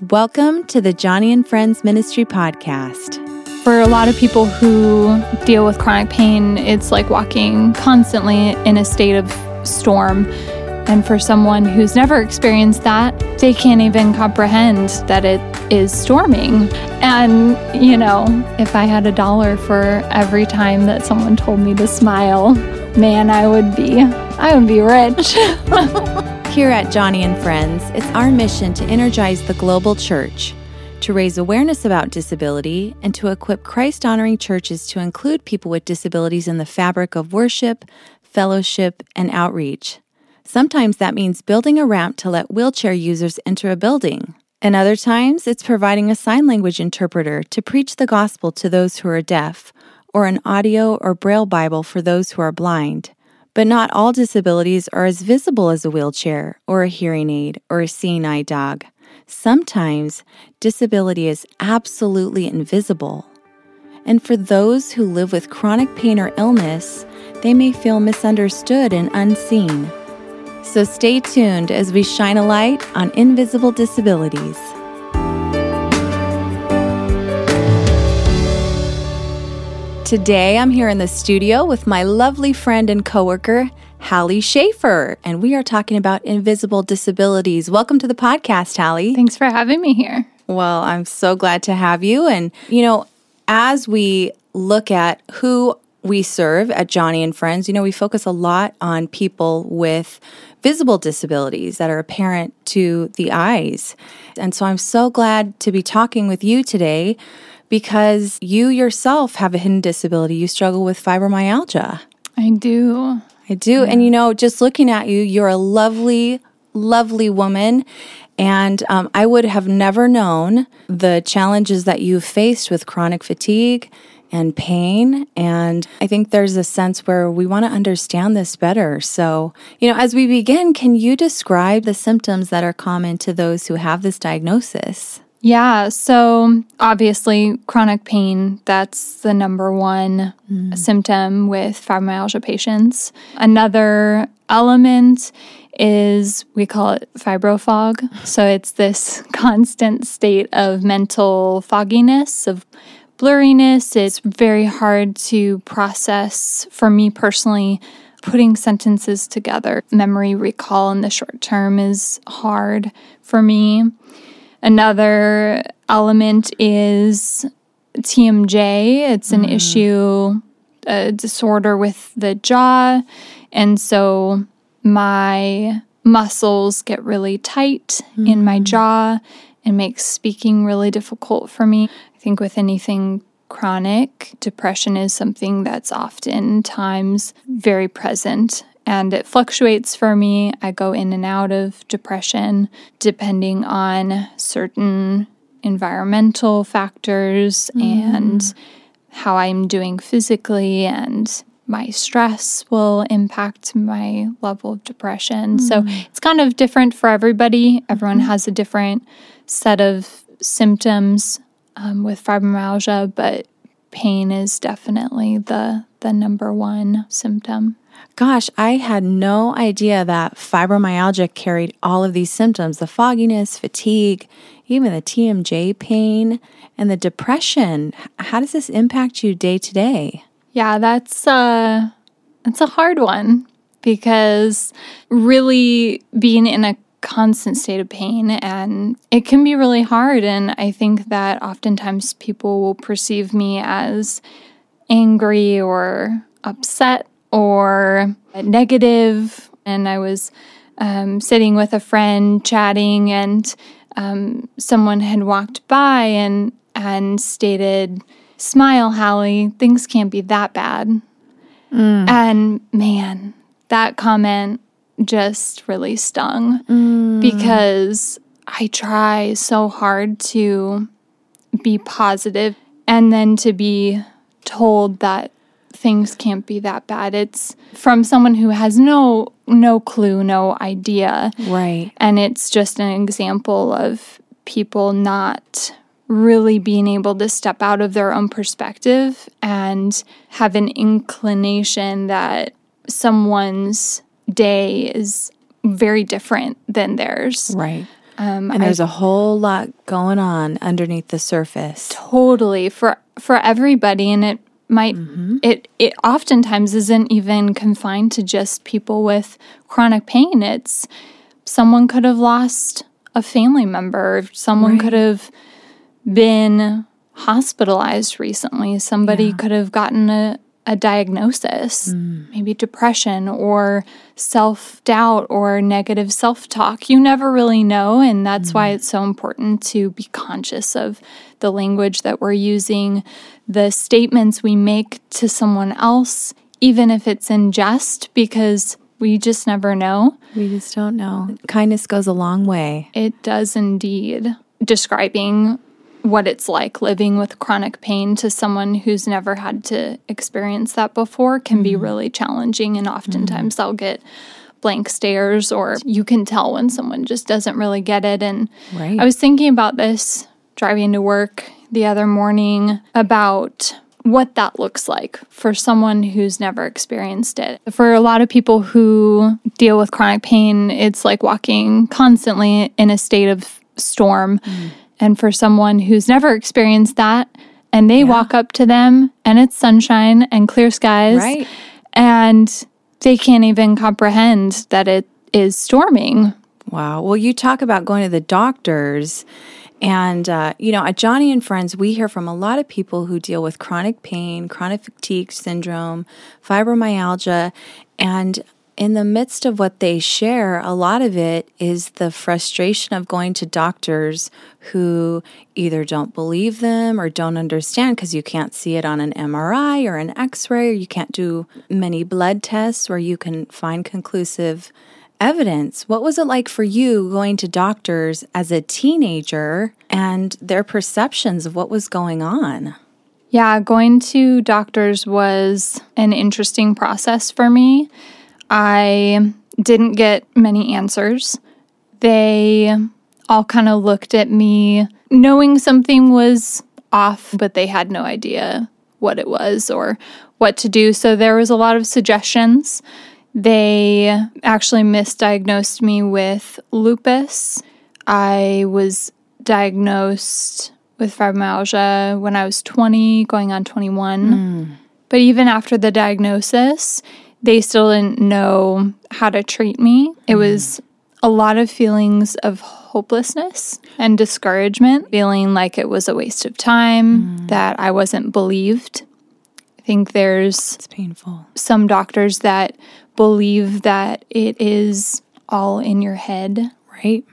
Welcome to the Joni and Friends Ministry Podcast. For a lot of people who deal with chronic pain, it's like walking constantly in a state of storm. And for someone who's never experienced that, they can't even comprehend that it is storming. And, you know, if I had a dollar for every time that someone told me to smile, man, I would be I would be rich. Here at Joni and Friends, it's our mission to energize the global church, to raise awareness about disability, and to equip Christ honoring churches to include people with disabilities in the fabric of worship, fellowship, and outreach. Sometimes that means building a ramp to let wheelchair users enter a building. And other times, it's providing a sign language interpreter to preach the gospel to those who are deaf, or an audio or braille Bible for those who are blind. But not all disabilities are as visible as a wheelchair, or a hearing aid, or a seeing eye dog. Sometimes disability is absolutely invisible. And for those who live with chronic pain or illness, they may feel misunderstood and unseen. So stay tuned as we shine a light on invisible disabilities. Today, I'm here in the studio with my lovely friend and coworker, Hallie Schaefer, and we are talking about invisible disabilities. Welcome to the podcast, Hallie. Thanks for having me here. Well, I'm so glad to have you. And, you know, as we look at who we serve at Joni and Friends, you know, we focus a lot on people with visible disabilities that are apparent to the eyes. And so I'm so glad to be talking with you today because you yourself have a hidden disability. You struggle with fibromyalgia. I do. I do. Yeah. And you know, just looking at you, you're a lovely, lovely woman. And um, I would have never known the challenges that you've faced with chronic fatigue and pain. And I think there's a sense where we want to understand this better. So, you know, as we begin, can you describe the symptoms that are common to those who have this diagnosis? Yeah, so obviously, chronic pain, that's the number one mm. symptom with fibromyalgia patients. Another element is we call it fibrofog. So it's this constant state of mental fogginess, of blurriness. It's very hard to process for me personally. Putting sentences together, memory recall in the short term is hard for me. Another element is TMJ. It's an mm. issue, a disorder with the jaw. And so my muscles get really tight mm. in my mm. jaw and makes speaking really difficult for me. I think with anything chronic, depression is something that's oftentimes very present and it fluctuates for me. I go in and out of depression depending on certain environmental factors mm. and how I'm doing physically and my stress will impact my level of depression. Mm. So it's kind of different for everybody. Everyone mm. has a different set of symptoms um, with fibromyalgia, but pain is definitely the the number one symptom. Gosh, I had no idea that fibromyalgia carried all of these symptoms the fogginess, fatigue, even the TMJ pain, and the depression. How does this impact you day to day? Yeah, that's uh that's a hard one because really being in a constant state of pain and it can be really hard and I think that oftentimes people will perceive me as angry or upset or negative. And I was um, sitting with a friend chatting, and um, someone had walked by and and stated, "Smile, Hallie. Things can't be that bad." Mm. And man, that comment just really stung mm. because I try so hard to be positive and then to be told that things can't be that bad. It's from someone who has no no clue, no idea. Right. And it's just an example of people not really being able to step out of their own perspective and have an inclination that someone's day is very different than theirs. Right. Um, And there's a whole lot going on underneath the surface. totally for for everybody and it might mm-hmm. it it oftentimes isn't even confined to just people with chronic pain. It's someone could have lost a family member. Someone Right. could have been hospitalized recently. Somebody could have gotten a, a diagnosis mm. maybe depression or self-doubt or negative self-talk. You never really know and that's why mm. it's so important to be conscious of the language that we're using the statements we make to someone else even if it's in jest because we just never know We just don't know. Kindness goes a long way. it does indeed. Describing what it's like living with chronic pain to someone who's never had to experience that before can be mm. really challenging. And oftentimes mm. they'll get blank stares, or you can tell when someone just doesn't really get it. And Right. I was thinking about this driving to work the other morning about what that looks like for someone who's never experienced it. For a lot of people who deal with chronic pain, it's like walking constantly in a state of storm. Mm. And for someone who's never experienced that, and they walk up to them and it's sunshine and clear skies, Right. and they can't even comprehend that it is storming. Wow. Well, you talk about going to the doctors. And, uh, you know, at Joni and Friends, we hear from a lot of people who deal with chronic pain, chronic fatigue syndrome, fibromyalgia. And in the midst of what they share, a lot of it is the frustration of going to doctors who either don't believe them or don't understand because you can't see it on an MRI or an x ray, or you can't do many blood tests where you can find conclusive evidence. What was it like for you going to doctors as a teenager and their perceptions of what was going on? Yeah, going to doctors was an interesting process for me. I didn't get many answers. They all kind of looked at me knowing something was off, but they had no idea what it was or what to do. So there was a lot of suggestions. They actually misdiagnosed me with lupus. I was diagnosed with fibromyalgia when I was 20, going on 21. Hmm. But even after the diagnosis, they still didn't know how to treat me. It hmm. was a lot of feelings of hopelessness and discouragement, feeling like it was a waste of time, hmm. that I wasn't believed. I think there's It's painful. some doctors that believe that it is all in your head. Right?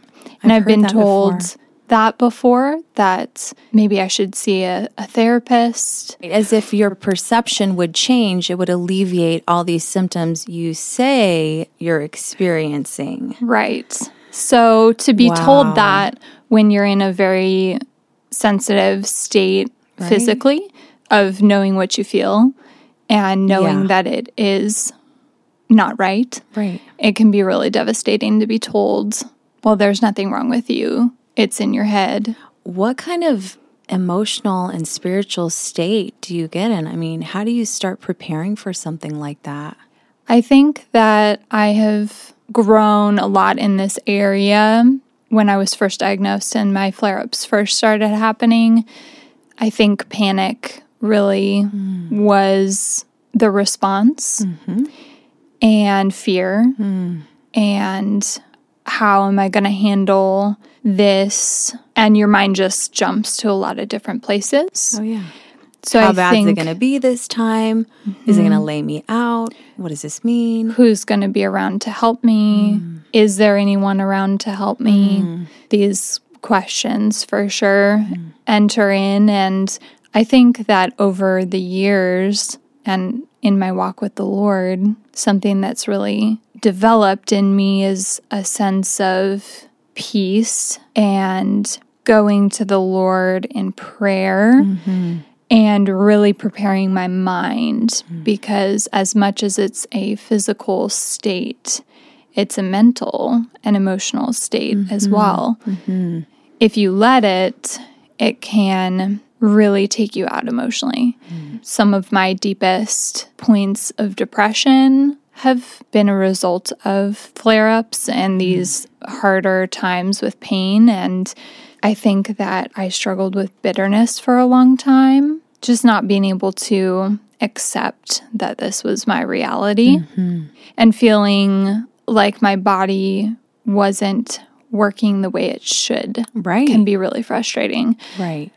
And I've, heard been told before. that before, that maybe I should see a, a therapist. As if your perception would change, it would alleviate all these symptoms you say you're experiencing. Right. So to be Wow. told that when you're in a very sensitive state physically of knowing what you feel and knowing Yeah. that it is not right, Right. it can be really devastating to be told, well, there's nothing wrong with you. It's in your head. What kind of emotional and spiritual state do you get in? I mean, how do you start preparing for something like that? I think that I have grown a lot in this area when I was first diagnosed and my flare ups first started happening. I think panic really mm. was the response mm-hmm. And fear. Hmm. And how am I going to handle this? And your mind just jumps to a lot of different places. Oh, yeah. So How I bad think is it going to be this time? Is it going to mm-hmm. lay me out? What does this mean? who's going to be around to help me? Hmm. Is there anyone around to help me? Hmm. These questions for sure enter in. And I think that over the years and in my walk with the Lord, something that's really developed in me is a sense of peace and going to the Lord in prayer mm-hmm. and really preparing my mind mm. because, as much as it's a physical state, it's a mental and emotional state as mm-hmm. well. Mm-hmm. If you let it, it can really take you out emotionally. Some of my deepest points of depression have been a result of flare ups and mm-hmm. these harder times with pain. And I think that I struggled with bitterness for a long time, just not being able to accept that this was my reality mm-hmm. and feeling like my body wasn't working the way it should Right. can be really frustrating. right.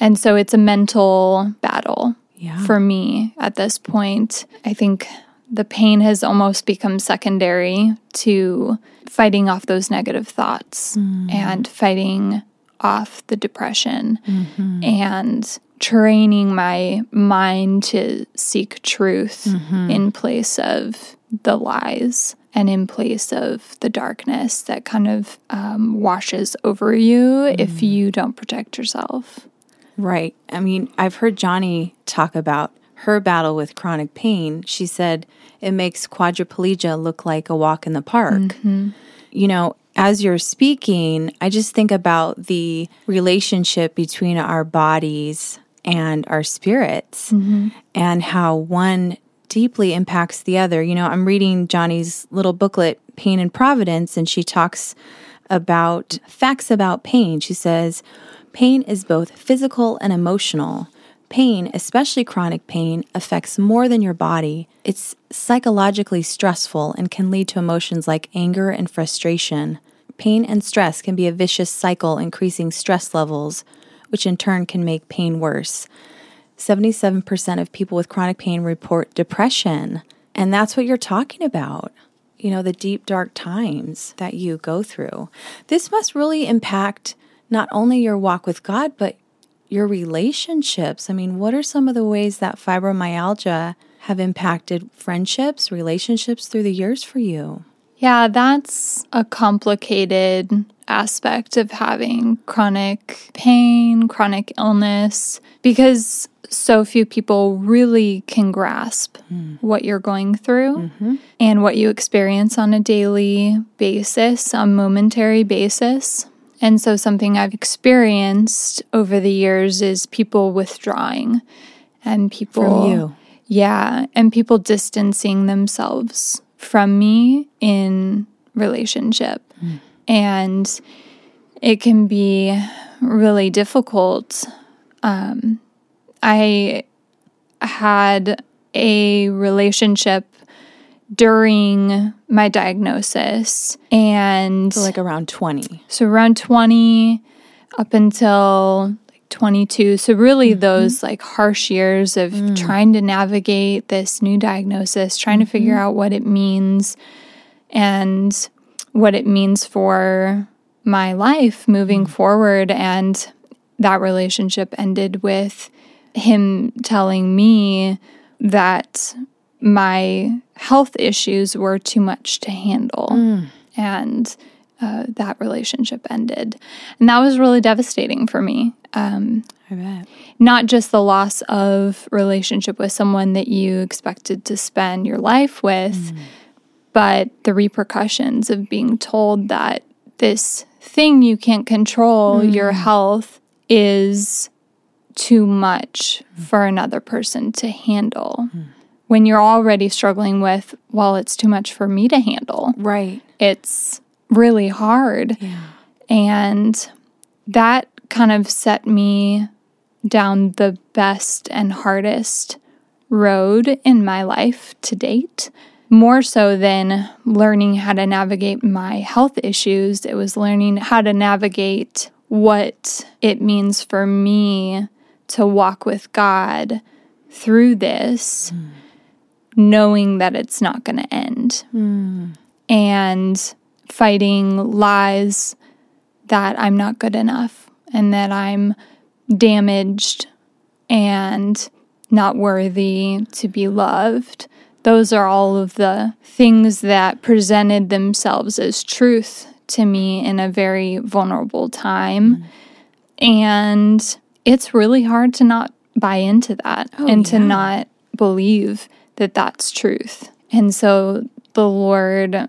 And so it's a mental battle Yeah. for me at this point. I think the pain has almost become secondary to fighting off those negative thoughts mm. and fighting off the depression mm-hmm. and training my mind to seek truth mm-hmm. in place of the lies and in place of the darkness that kind of um, washes over you if mm. you don't protect yourself. Right. I mean, I've heard Joni talk about her battle with chronic pain. She said it makes quadriplegia look like a walk in the park. Mm-hmm. You know, as you're speaking, I just think about the relationship between our bodies and our spirits mm-hmm. and how one deeply impacts the other. You know, I'm reading Joni's little booklet, Pain and Providence, and she talks about facts about pain. She says, Pain is both physical and emotional. Pain, especially chronic pain, affects more than your body. It's psychologically stressful and can lead to emotions like anger and frustration. Pain and stress can be a vicious cycle, increasing stress levels, which in turn can make pain worse. 77% of people with chronic pain report depression. And that's what you're talking about. You know, the deep, dark times that you go through. This must really impact not only your walk with God, but your relationships. I mean, what are some of the ways that fibromyalgia have impacted friendships, relationships through the years for you? Yeah, that's a complicated aspect of having chronic pain, chronic illness, because so few people really can grasp hmm. what you're going through mm-hmm. and what you experience on a daily basis, a momentary basis. And so, something I've experienced over the years is people withdrawing and people. From you. Yeah, and people distancing themselves from me in relationship. And it can be really difficult. Um, I had a relationship during my diagnosis and So, like around 20. so around 20 up until like 22. So really mm-hmm. those like harsh years of mm. trying to navigate this new diagnosis, trying to figure mm-hmm. out what it means and what it means for my life moving mm. forward. And that relationship ended with him telling me that my health issues were too much to handle. Mm. And uh, that relationship ended. And that was really devastating for me. Um, I bet. not just the loss of relationship with someone that you expected to spend your life with, mm. but the repercussions of being told that this thing you can't control, mm. your health, is too much for another person to handle. When you're already struggling with, well, it's too much for me to handle Right. it's really hard. Yeah. And that kind of set me down the best and hardest road in my life to date. More so than learning how to navigate my health issues, it was learning how to navigate what it means for me to walk with God through this, mm. Knowing that it's not going to end and fighting lies that I'm not good enough and that I'm damaged and not worthy to be loved. Those are all of the things that presented themselves as truth to me in a very vulnerable time. And it's really hard to not buy into that oh, and to not believe that that's truth. And so the Lord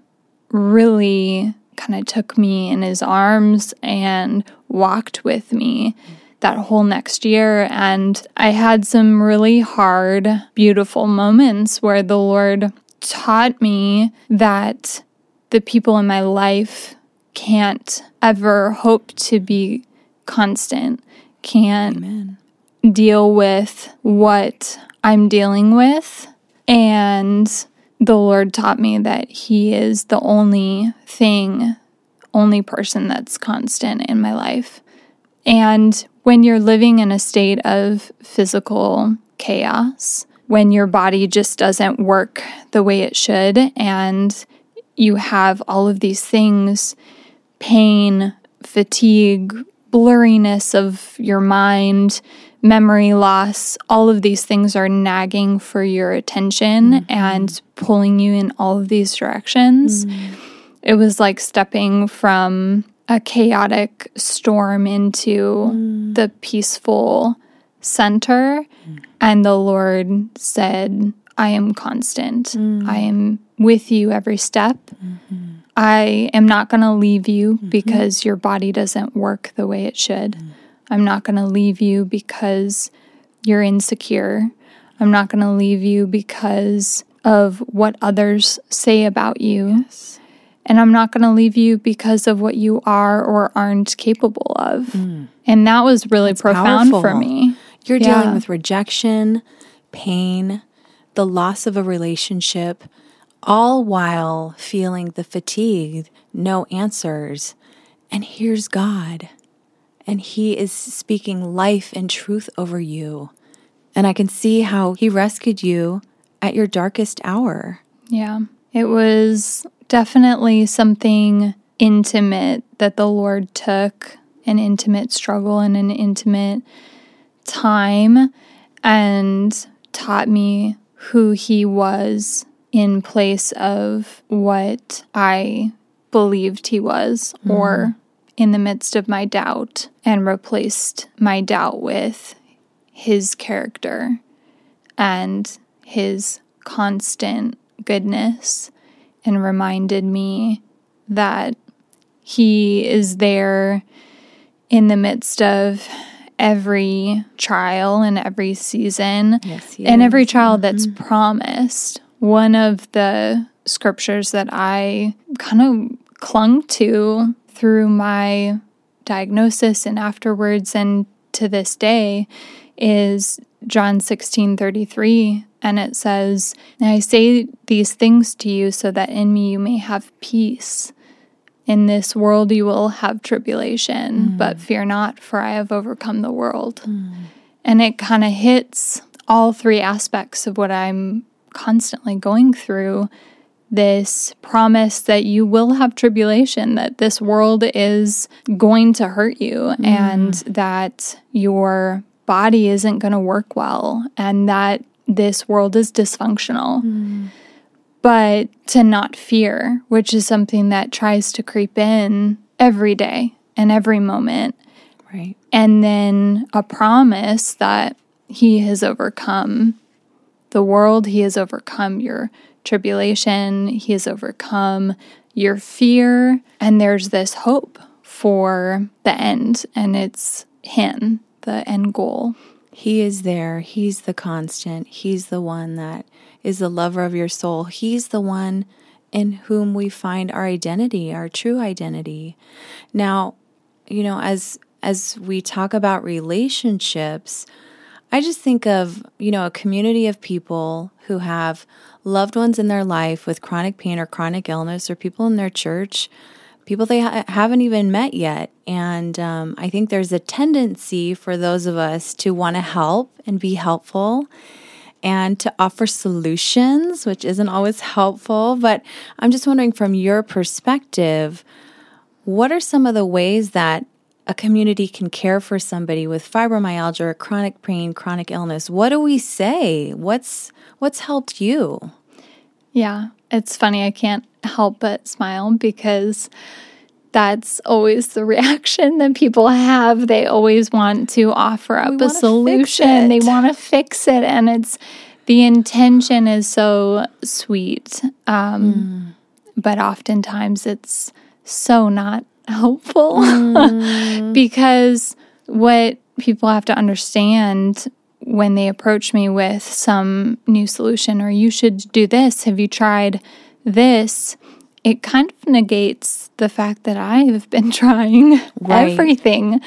really kind of took me in his arms and walked with me that whole next year. And I had some really hard, beautiful moments where the Lord taught me that the people in my life can't ever hope to be constant, can't Amen. deal with what I'm dealing with. And the Lord taught me that He is the only thing, only person that's constant in my life. And when you're living in a state of physical chaos, when your body just doesn't work the way it should, and you have all of these things pain, fatigue, blurriness of your mind, memory loss, all of these things are nagging for your attention mm-hmm. and pulling you in all of these directions. Mm. It was like stepping from a chaotic storm into mm. the peaceful center. Mm. And the Lord said, I am constant. I am with you every step. Mm-hmm. I am not going to leave you mm-hmm. because your body doesn't work the way it should. I'm not going to leave you because you're insecure. I'm not going to leave you because of what others say about you. And I'm not going to leave you because of what you are or aren't capable of. Hmm. And that was really profound for me. You're Yeah. dealing with rejection, pain, the loss of a relationship, all while feeling the fatigue, no answers. And here's God. And He is speaking life and truth over you. And I can see how He rescued you at your darkest hour. Yeah. It was definitely something intimate that the Lord took an intimate struggle and an intimate time and taught me who He was in place of what I believed He was or mm. In the midst of my doubt and replaced my doubt with His character and His constant goodness and reminded me that He is there in the midst of every trial and every season Yes, and every is. trial that's mm-hmm. promised. One of the scriptures that I kind of clung to through my diagnosis and afterwards and to this day is John 16 33. And it says, I say these things to you so that in me you may have peace. In this world you will have tribulation, mm. but fear not, for I have overcome the world. Mm. And it kind of hits all three aspects of what I'm constantly going through this promise that you will have tribulation, that this world is going to hurt you, mm. and that your body isn't going to work well, and that this world is dysfunctional. Mm. But to not fear, which is something that tries to creep in every day and every moment Right. and then a promise that he has overcome the world, he has overcome your tribulation, he has overcome your fear, and there's this hope for the end, and it's him, the end goal. He is there. He's the constant. He's the one that is the lover of your soul. He's the one in whom we find our identity, our true identity. Now, you know, as as we talk about relationships, I just think of, you know, a community of people who have loved ones in their life with chronic pain or chronic illness or people in their church people they ha- haven't even met yet. And um, I think there's a tendency for those of us to want to help and be helpful and to offer solutions, which isn't always helpful. But I'm just wondering from your perspective, what are some of the ways that a community can care for somebody with fibromyalgia or chronic pain, chronic illness? What do we say? What's what's helped you? Yeah, it's funny. I can't help but smile because that's always the reaction that people have. They always want to offer up a solution, they want to fix it. And it's the intention is so sweet. Um, Mm. But oftentimes it's so not helpful Mm. because what people have to understand when they approach me with some new solution or you should do this, have you tried this? It kind of negates the fact that I've been trying Right. everything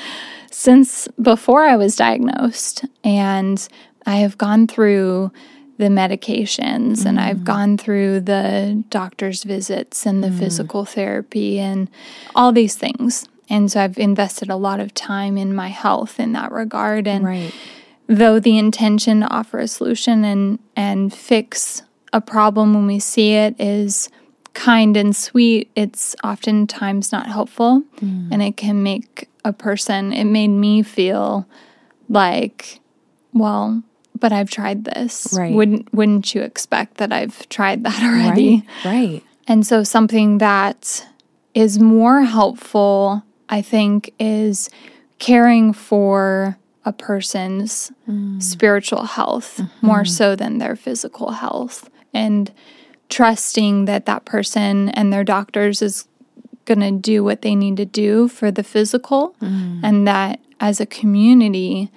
since before I was diagnosed. And I have gone through the medications and I've mm. gone through the doctor's visits and the mm. physical therapy and all these things. And so I've invested a lot of time in my health in that regard. And Right. though the intention to offer a solution and and fix a problem when we see it is kind and sweet, it's oftentimes not helpful mm. and it can make a person it made me feel like well but I've tried this. Right. Wouldn't wouldn't you expect that I've tried that already? Right. Right. And so, something that is more helpful, I think, is caring for a person's mm. spiritual health mm-hmm. more so than their physical health and trusting that that person and their doctors is going to do what they need to do for the physical mm. and that as a community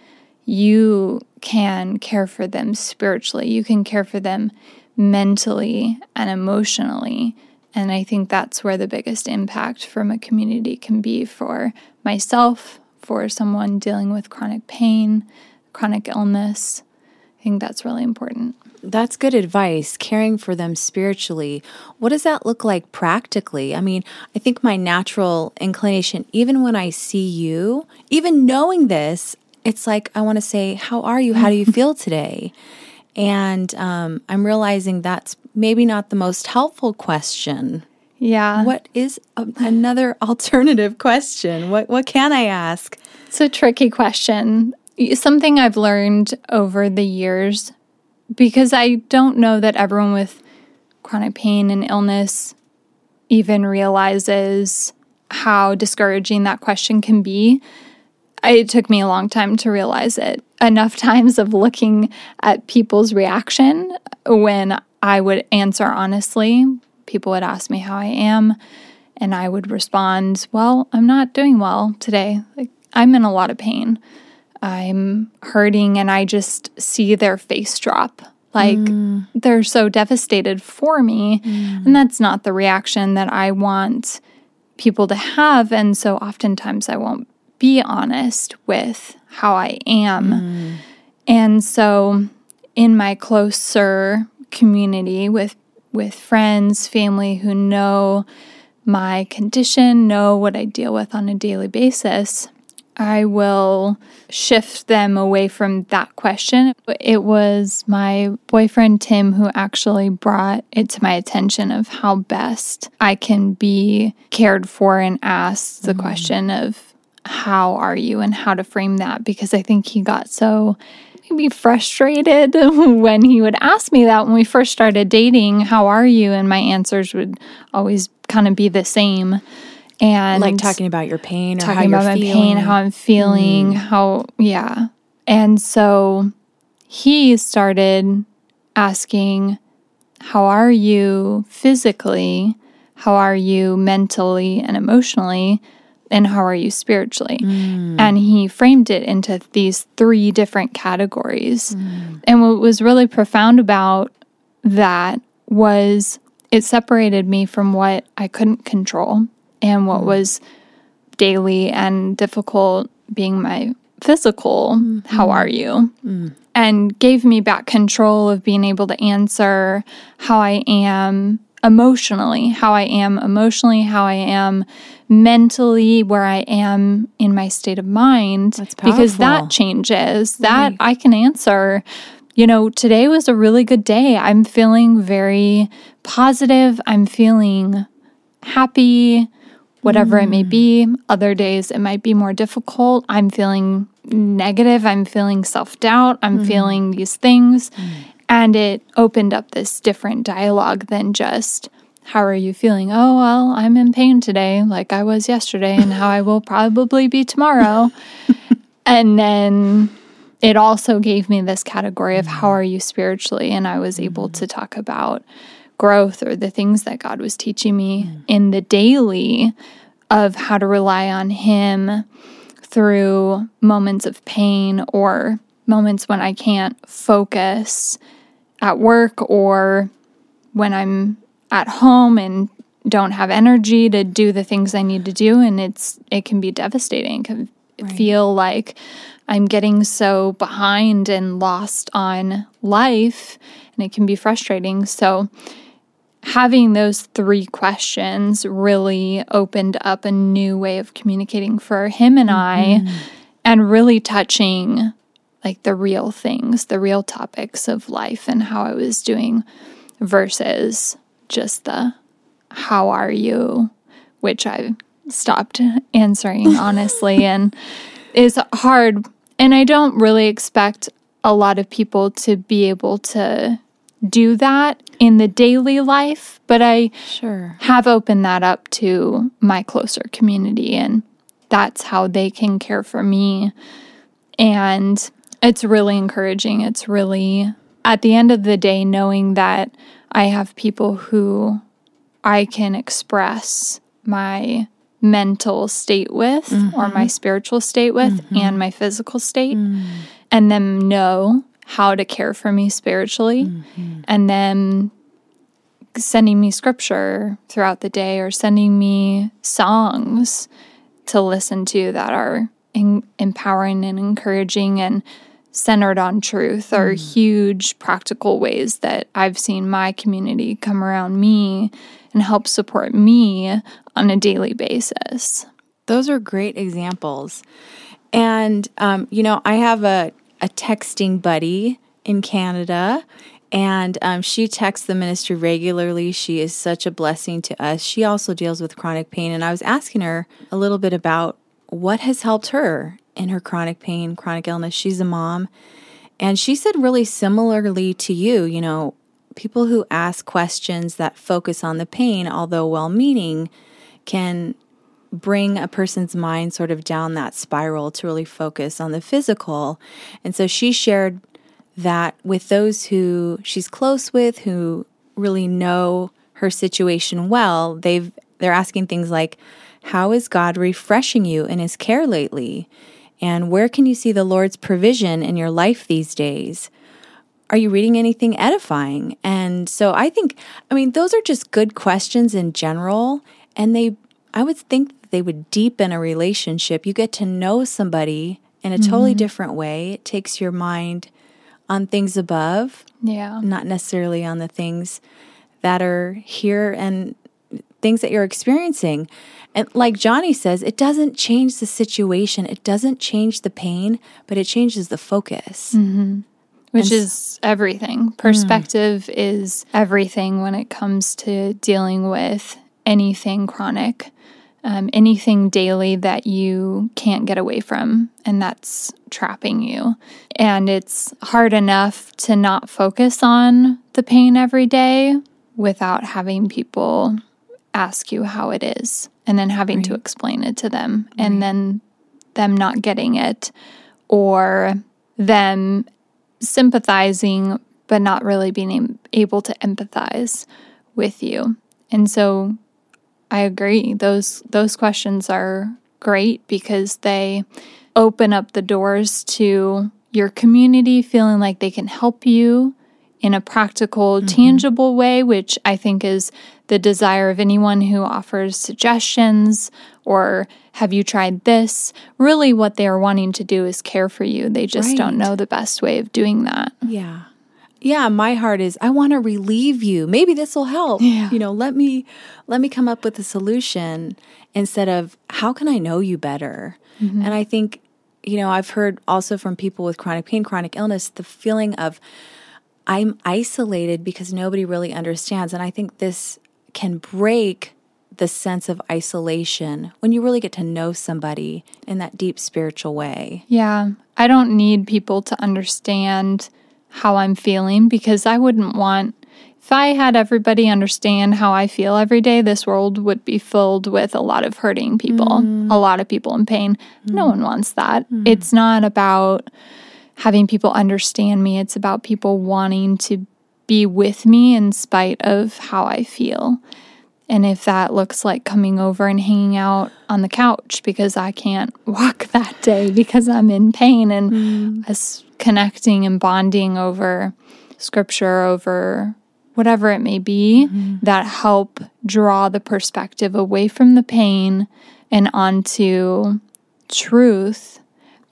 you can care for them spiritually you can care for them mentally and emotionally and i think that's where the biggest impact from a community can be for myself for someone dealing with chronic pain chronic illness i think that's really important That's good advice, caring for them spiritually. What does that look like practically? I mean, I think my natural inclination, even when I see you, even knowing this, it's like I want to say, How are you? How do you feel today? And um, I'm realizing that's maybe not the most helpful question. yeah What is a, another alternative question? What what can I ask? It's a tricky question. Something I've learned over the years, because I don't know that everyone with chronic pain and illness even realizes how discouraging that question can be. It took me a long time to realize it. Enough times of looking at people's reaction when I would answer honestly. People would ask me how I am, and I would respond, Well, I'm not doing well today. Like, I'm in a lot of pain. I'm hurting, and I just see their face drop. Like mm. they're so devastated for me. Mm. And that's not the reaction that I want people to have. And so oftentimes I won't be honest with how I am. Mm. And so in my closer community with with friends, family who know my condition, know what I deal with on a daily basis, I will shift them away from that question. It was my boyfriend Tim who actually brought it to my attention of how best I can be cared for and asked the mm. question of how are you and how to frame that because I think he got so maybe frustrated when he would ask me that when we first started dating, how are you? And my answers would always kind of be the same. And Like talking about your pain or how talking about my feeling. pain, how I'm feeling, mm-hmm. how yeah. And so he started asking, How are you physically? How are you mentally and emotionally? And how are you spiritually? Mm. And he framed it into these three different categories. Mm. And what was really profound about that was it separated me from what I couldn't control and what mm. was daily and difficult being my physical, how are you? And gave me back control of being able to answer how I am emotionally, how I am emotionally, how I am mentally, where I am in my state of mind. That's because that changes. That I can answer. You know, today was a really good day. I'm feeling very positive. I'm feeling happy, whatever it may mm. be. Other days it might be more difficult. I'm feeling negative. I'm feeling self doubt. I'm mm-hmm. feeling these things. Mm. And it opened up this different dialogue than just, how are you feeling? Oh, well, I'm in pain today, like I was yesterday, and how I will probably be tomorrow. and then it also gave me this category of how mm. are you spiritually? And I was able mm. to talk about growth or the things that God was teaching me mm. in the daily of how to rely on Him through moments of pain or moments when I can't focus at work or when I'm at home and don't have energy to do the things I need to do and it's it can be devastating. It can right. feel like I'm getting so behind and lost on life and it can be frustrating. So having those three questions really opened up a new way of communicating for him and mm-hmm. I and really touching like the real things, the real topics of life and how I was doing versus just the how are you, which I stopped answering honestly and is hard. And I don't really expect a lot of people to be able to do that in the daily life, but I sure have opened that up to my closer community and that's how they can care for me. And it's really encouraging. It's really at the end of the day knowing that I have people who I can express my mental state with mm-hmm. or my spiritual state with mm-hmm. and my physical state mm. and then know how to care for me spiritually mm-hmm. and then sending me scripture throughout the day or sending me songs to listen to that are in- empowering and encouraging and centered on truth are mm. huge practical ways that I've seen my community come around me and help support me on a daily basis. Those are great examples. And, um, you know, I have a, a texting buddy in Canada, and um, she texts the ministry regularly. She is such a blessing to us. She also deals with chronic pain. And I was asking her a little bit about what has helped her in her chronic pain, chronic illness. She's a mom. And she said, really similarly to you, you know, people who ask questions that focus on the pain, although well meaning, can bring a person's mind sort of down that spiral to really focus on the physical. And so she shared that with those who she's close with, who really know her situation well, they've they're asking things like, How is God refreshing you in his care lately? And where can you see the Lord's provision in your life these days? Are you reading anything edifying? And so I think, I mean, those are just good questions in general. And they, I would think they would deepen a relationship. You get to know somebody in a mm-hmm. totally different way. It takes your mind on things above. Yeah. Not necessarily on the things that are here and things that you're experiencing. And like Joni says, it doesn't change the situation, it doesn't change the pain, but it changes the focus. Mm-hmm. Which and is everything. Perspective mm. is everything when it comes to dealing with anything chronic, um, anything daily that you can't get away from, and that's trapping you. And it's hard enough to not focus on the pain every day without having people ask you how it is and then having right. to explain it to them right. and then them not getting it or them sympathizing but not really being able to empathize with you. And so I agree those those questions are great because they open up the doors to your community feeling like they can help you in a practical, mm-hmm. tangible way, which I think is the desire of anyone who offers suggestions or have you tried this? Really, what they are wanting to do is care for you. They just right. don't know the best way of doing that. Yeah. Yeah, my heart is I want to relieve you. Maybe this will help. Yeah. You know, let me let me come up with a solution instead of how can I know you better? Mm-hmm. And I think you know, I've heard also from people with chronic pain, chronic illness, the feeling of I'm isolated because nobody really understands. And I think this can break the sense of isolation when you really get to know somebody in that deep spiritual way. Yeah. I don't need people to understand how I'm feeling because I wouldn't want, if I had everybody understand how I feel every day, this world would be filled with a lot of hurting people, mm. a lot of people in pain. Mm. No one wants that. Mm. It's not about, having people understand me. It's about people wanting to be with me in spite of how I feel. And if that looks like coming over and hanging out on the couch because I can't walk that day because I'm in pain and mm. connecting and bonding over scripture, over whatever it may be, that help draw the perspective away from the pain and onto truth.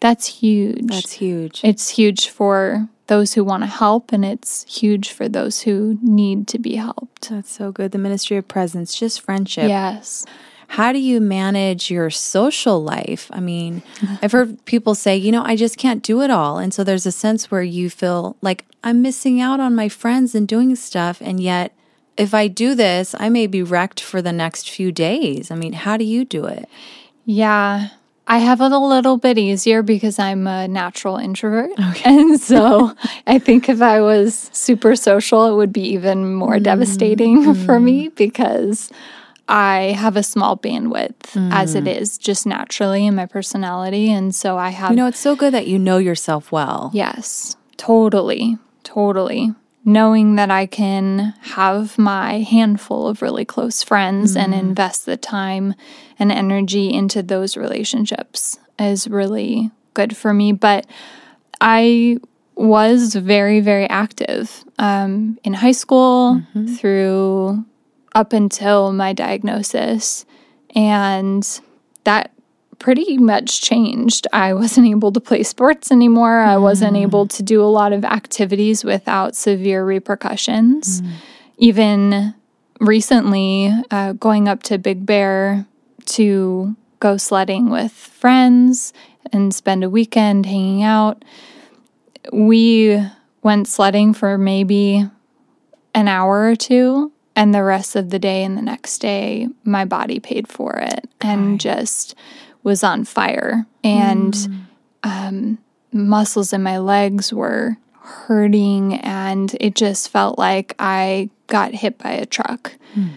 That's huge. That's huge. It's huge for those who want to help, and it's huge for those who need to be helped. That's so good. The ministry of presence, just friendship. Yes. How do you manage your social life? I mean, I've heard people say, you know, I just can't do it all. And so there's a sense where you feel like I'm missing out on my friends and doing stuff. And yet, if I do this, I may be wrecked for the next few days. I mean, how do you do it? Yeah. I have it a little bit easier because I'm a natural introvert. And so I think if I was super social, it would be even more mm. devastating for me mm. because I have a small bandwidth as it mm. is just naturally in my personality. And so I have You know, it's so good that you know yourself well. Yes, totally, totally. Knowing that I can have my handful of really close friends and invest the time and energy into those relationships is really good for me. But I was very, very active um, in high school through up until my diagnosis. And that pretty much changed. I wasn't able to play sports anymore. I wasn't able to do a lot of activities without severe repercussions. Even recently, uh, going up to Big Bear to go sledding with friends and spend a weekend hanging out. We went sledding for maybe an hour or two and the rest of the day and the next day my body paid for it and just was on fire. And hmm. um, muscles in my legs were hurting and it just felt like i got hit by a truck. Hmm.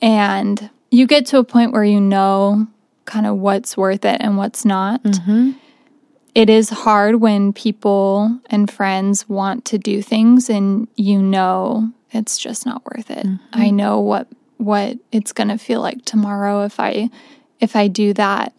And you get to a point where you know kind of what's worth it and what's not. Mm-hmm. It is hard when people and friends want to do things and you know it's just not worth it. Mm-hmm. I know what what it's going to feel like tomorrow if I if I do that.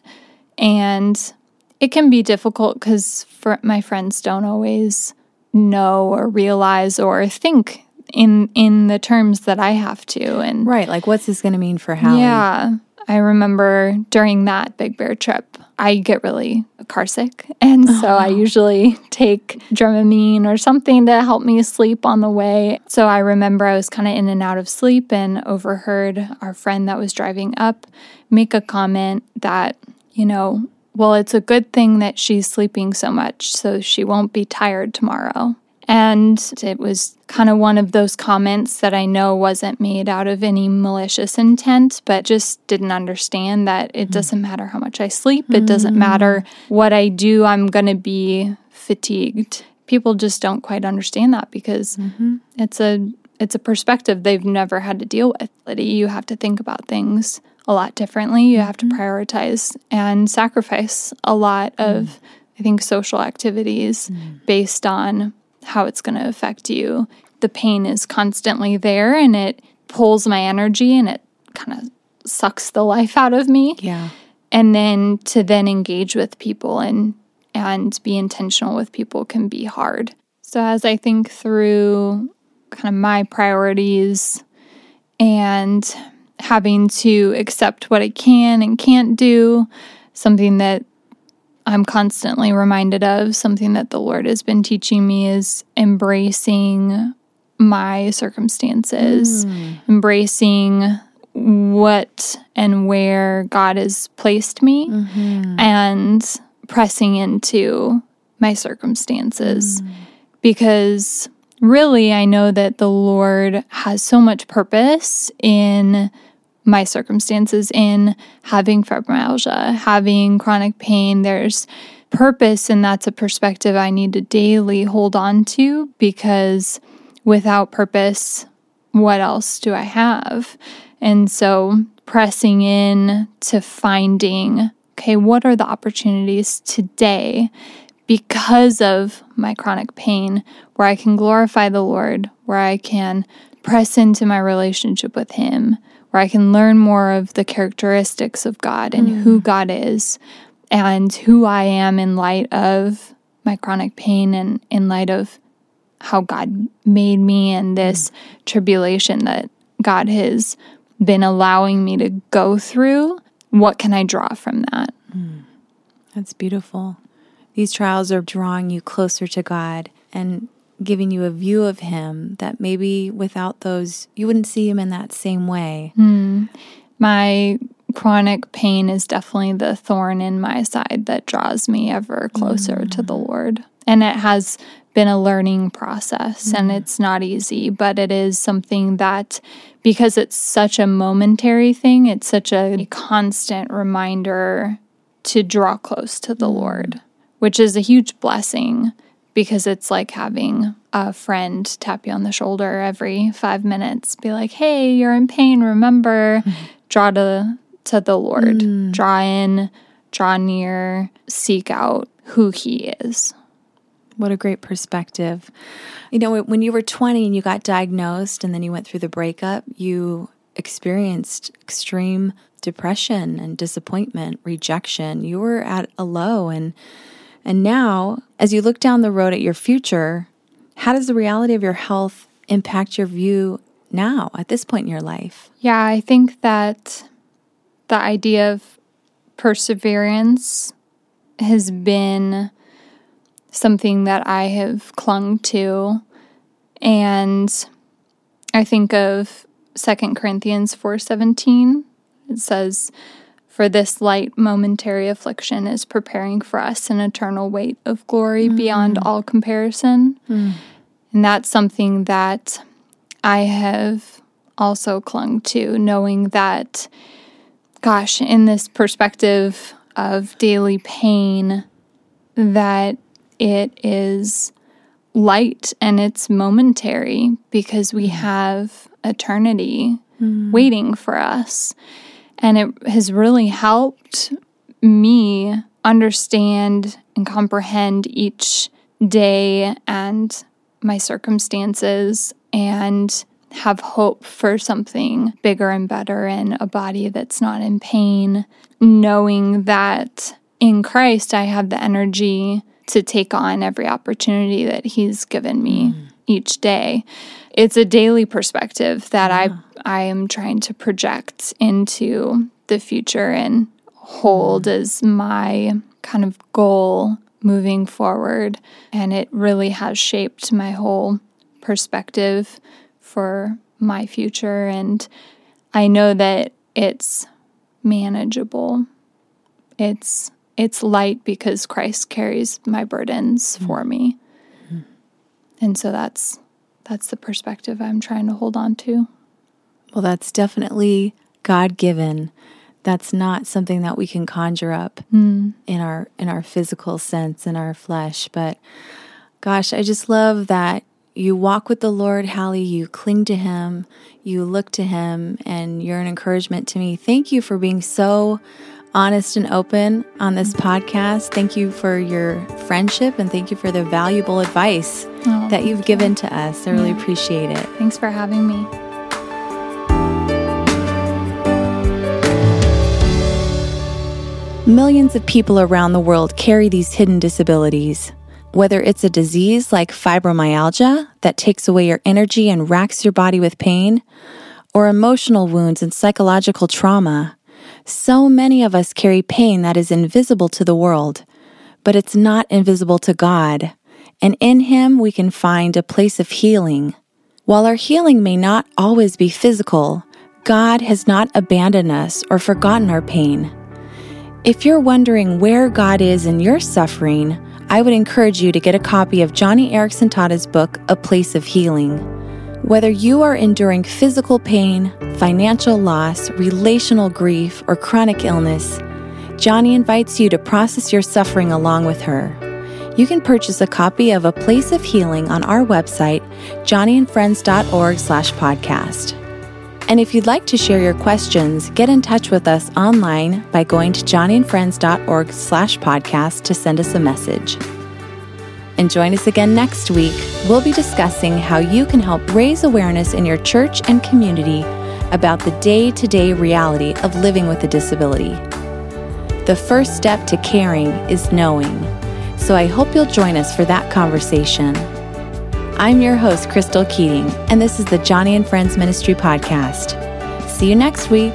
And it can be difficult cuz my friends don't always know or realize or think in in the terms that I have to and Right. Like, what's this going to mean for Hallie? yeah. I remember during that Big Bear trip, I get really carsick. And so I oh. usually take Dramamine or something to help me sleep on the way. So I remember I was kind of in and out of sleep and overheard our friend that was driving up make a comment that, you know, well, it's a good thing that she's sleeping so much so she won't be tired tomorrow. And it was kind of one of those comments that I know wasn't made out of any malicious intent, but just didn't understand that it hmm. doesn't matter how much I sleep. It doesn't hmm. matter what I do, I'm going to be fatigued. People just don't quite understand that because mm-hmm. it's a it's a perspective they've never had to deal with. Liddy, you have to think about things a lot differently. You have to mm-hmm. prioritize and sacrifice a lot mm. of I think social activities mm. based on how it's going to affect you. The pain is constantly there and it pulls my energy and it kind of sucks the life out of me. Yeah. And then to then engage with people and and be intentional with people can be hard. So as I think through kind of my priorities and having to accept what I can and can't do, something that I'm constantly reminded of, something that the Lord has been teaching me is embracing my circumstances, mm. embracing what and where God has placed me, mm-hmm. and pressing into my circumstances. Mm. Because really, I know that the Lord has so much purpose in my circumstances in having fibromyalgia, having chronic pain. There's purpose, and that's a perspective I need to daily hold on to because without purpose, what else do I have? And so pressing in to finding, okay, what are the opportunities today because of my chronic pain where I can glorify the Lord, where I can press into my relationship with Him, where I can learn more of the characteristics of God and who God is and who I am in light of my chronic pain and in light of how God made me and this mm. tribulation that God has been allowing me to go through, what can I draw from that? Mm. That's beautiful. These trials are drawing you closer to God and giving you a view of Him that maybe without those, you wouldn't see Him in that same way. Mm. My chronic pain is definitely the thorn in my side that draws me ever closer mm. to the mm. Lord. And it has been a learning process mm. and it's not easy, but it is something that, because it's such a momentary thing, it's such a constant reminder to draw close to the mm. Lord, which is a huge blessing because it's like having a friend tap you on the shoulder every five minutes, be like, hey, you're in pain, remember, mm. draw to to the Lord. Mm. Draw in, draw near, seek out who He is. What a great perspective. You know, when you were 20 and you got diagnosed and then you went through the breakup, you experienced extreme depression and disappointment, rejection. You were at a low and and now as you look down the road at your future, how does the reality of your health impact your view now at this point in your life? Yeah, I think that the idea of perseverance has been something that I have clung to. And I think of 2 Corinthians 4:17. It says, "For this light momentary affliction is preparing for us an eternal weight of glory mm. beyond all comparison." Mm. And that's something that I have also clung to, knowing that gosh, in this perspective of daily pain, that it is light and it's momentary because we mm. have eternity mm. waiting for us. And it has really helped me understand and comprehend each day and my circumstances and have hope for something bigger and better in a body that's not in pain, knowing that in Christ I have the energy to take on every opportunity that He's given me mm. each day. It's a daily perspective that yeah. I I am trying to project into the future and hold mm. as my kind of goal moving forward. And it really has shaped my whole perspective for my future. And I know that it's manageable. It's it's light because Christ carries my burdens mm-hmm. for me. Mm-hmm. And so that's that's the perspective I'm trying to hold on to. Well, that's definitely God given. That's not something that we can conjure up mm. in our in our physical sense in our flesh, but gosh, I just love that you walk with the Lord, Hallie. You cling to Him, you look to Him, and you're an encouragement to me. Thank you for being so honest and open on this podcast. Thank you for your friendship and thank you for the valuable advice oh, that you've given you. to us. I really yeah. appreciate it. Thanks for having me. Millions of people around the world carry these hidden disabilities. Whether it's a disease like fibromyalgia that takes away your energy and racks your body with pain, or emotional wounds and psychological trauma, so many of us carry pain that is invisible to the world, but it's not invisible to God, and in Him we can find a place of healing. While our healing may not always be physical, God has not abandoned us or forgotten our pain. If you're wondering where God is in your suffering, I would encourage you to get a copy of Joni Eareckson Tada's book, A Place of Healing. Whether you are enduring physical pain, financial loss, relational grief, or chronic illness, Joni invites you to process your suffering along with her. You can purchase a copy of A Place of Healing on our website, joniandfriends.org slash podcast. And if you'd like to share your questions, get in touch with us online by going to joniandfriends.org slash podcast to send us a message. And join us again next week. We'll be discussing how you can help raise awareness in your church and community about the day to day reality of living with a disability. The first step to caring is knowing. So I hope you'll join us for that conversation. I'm your host, Crystal Keating, and this is the Joni and Friends Ministry Podcast. See you next week.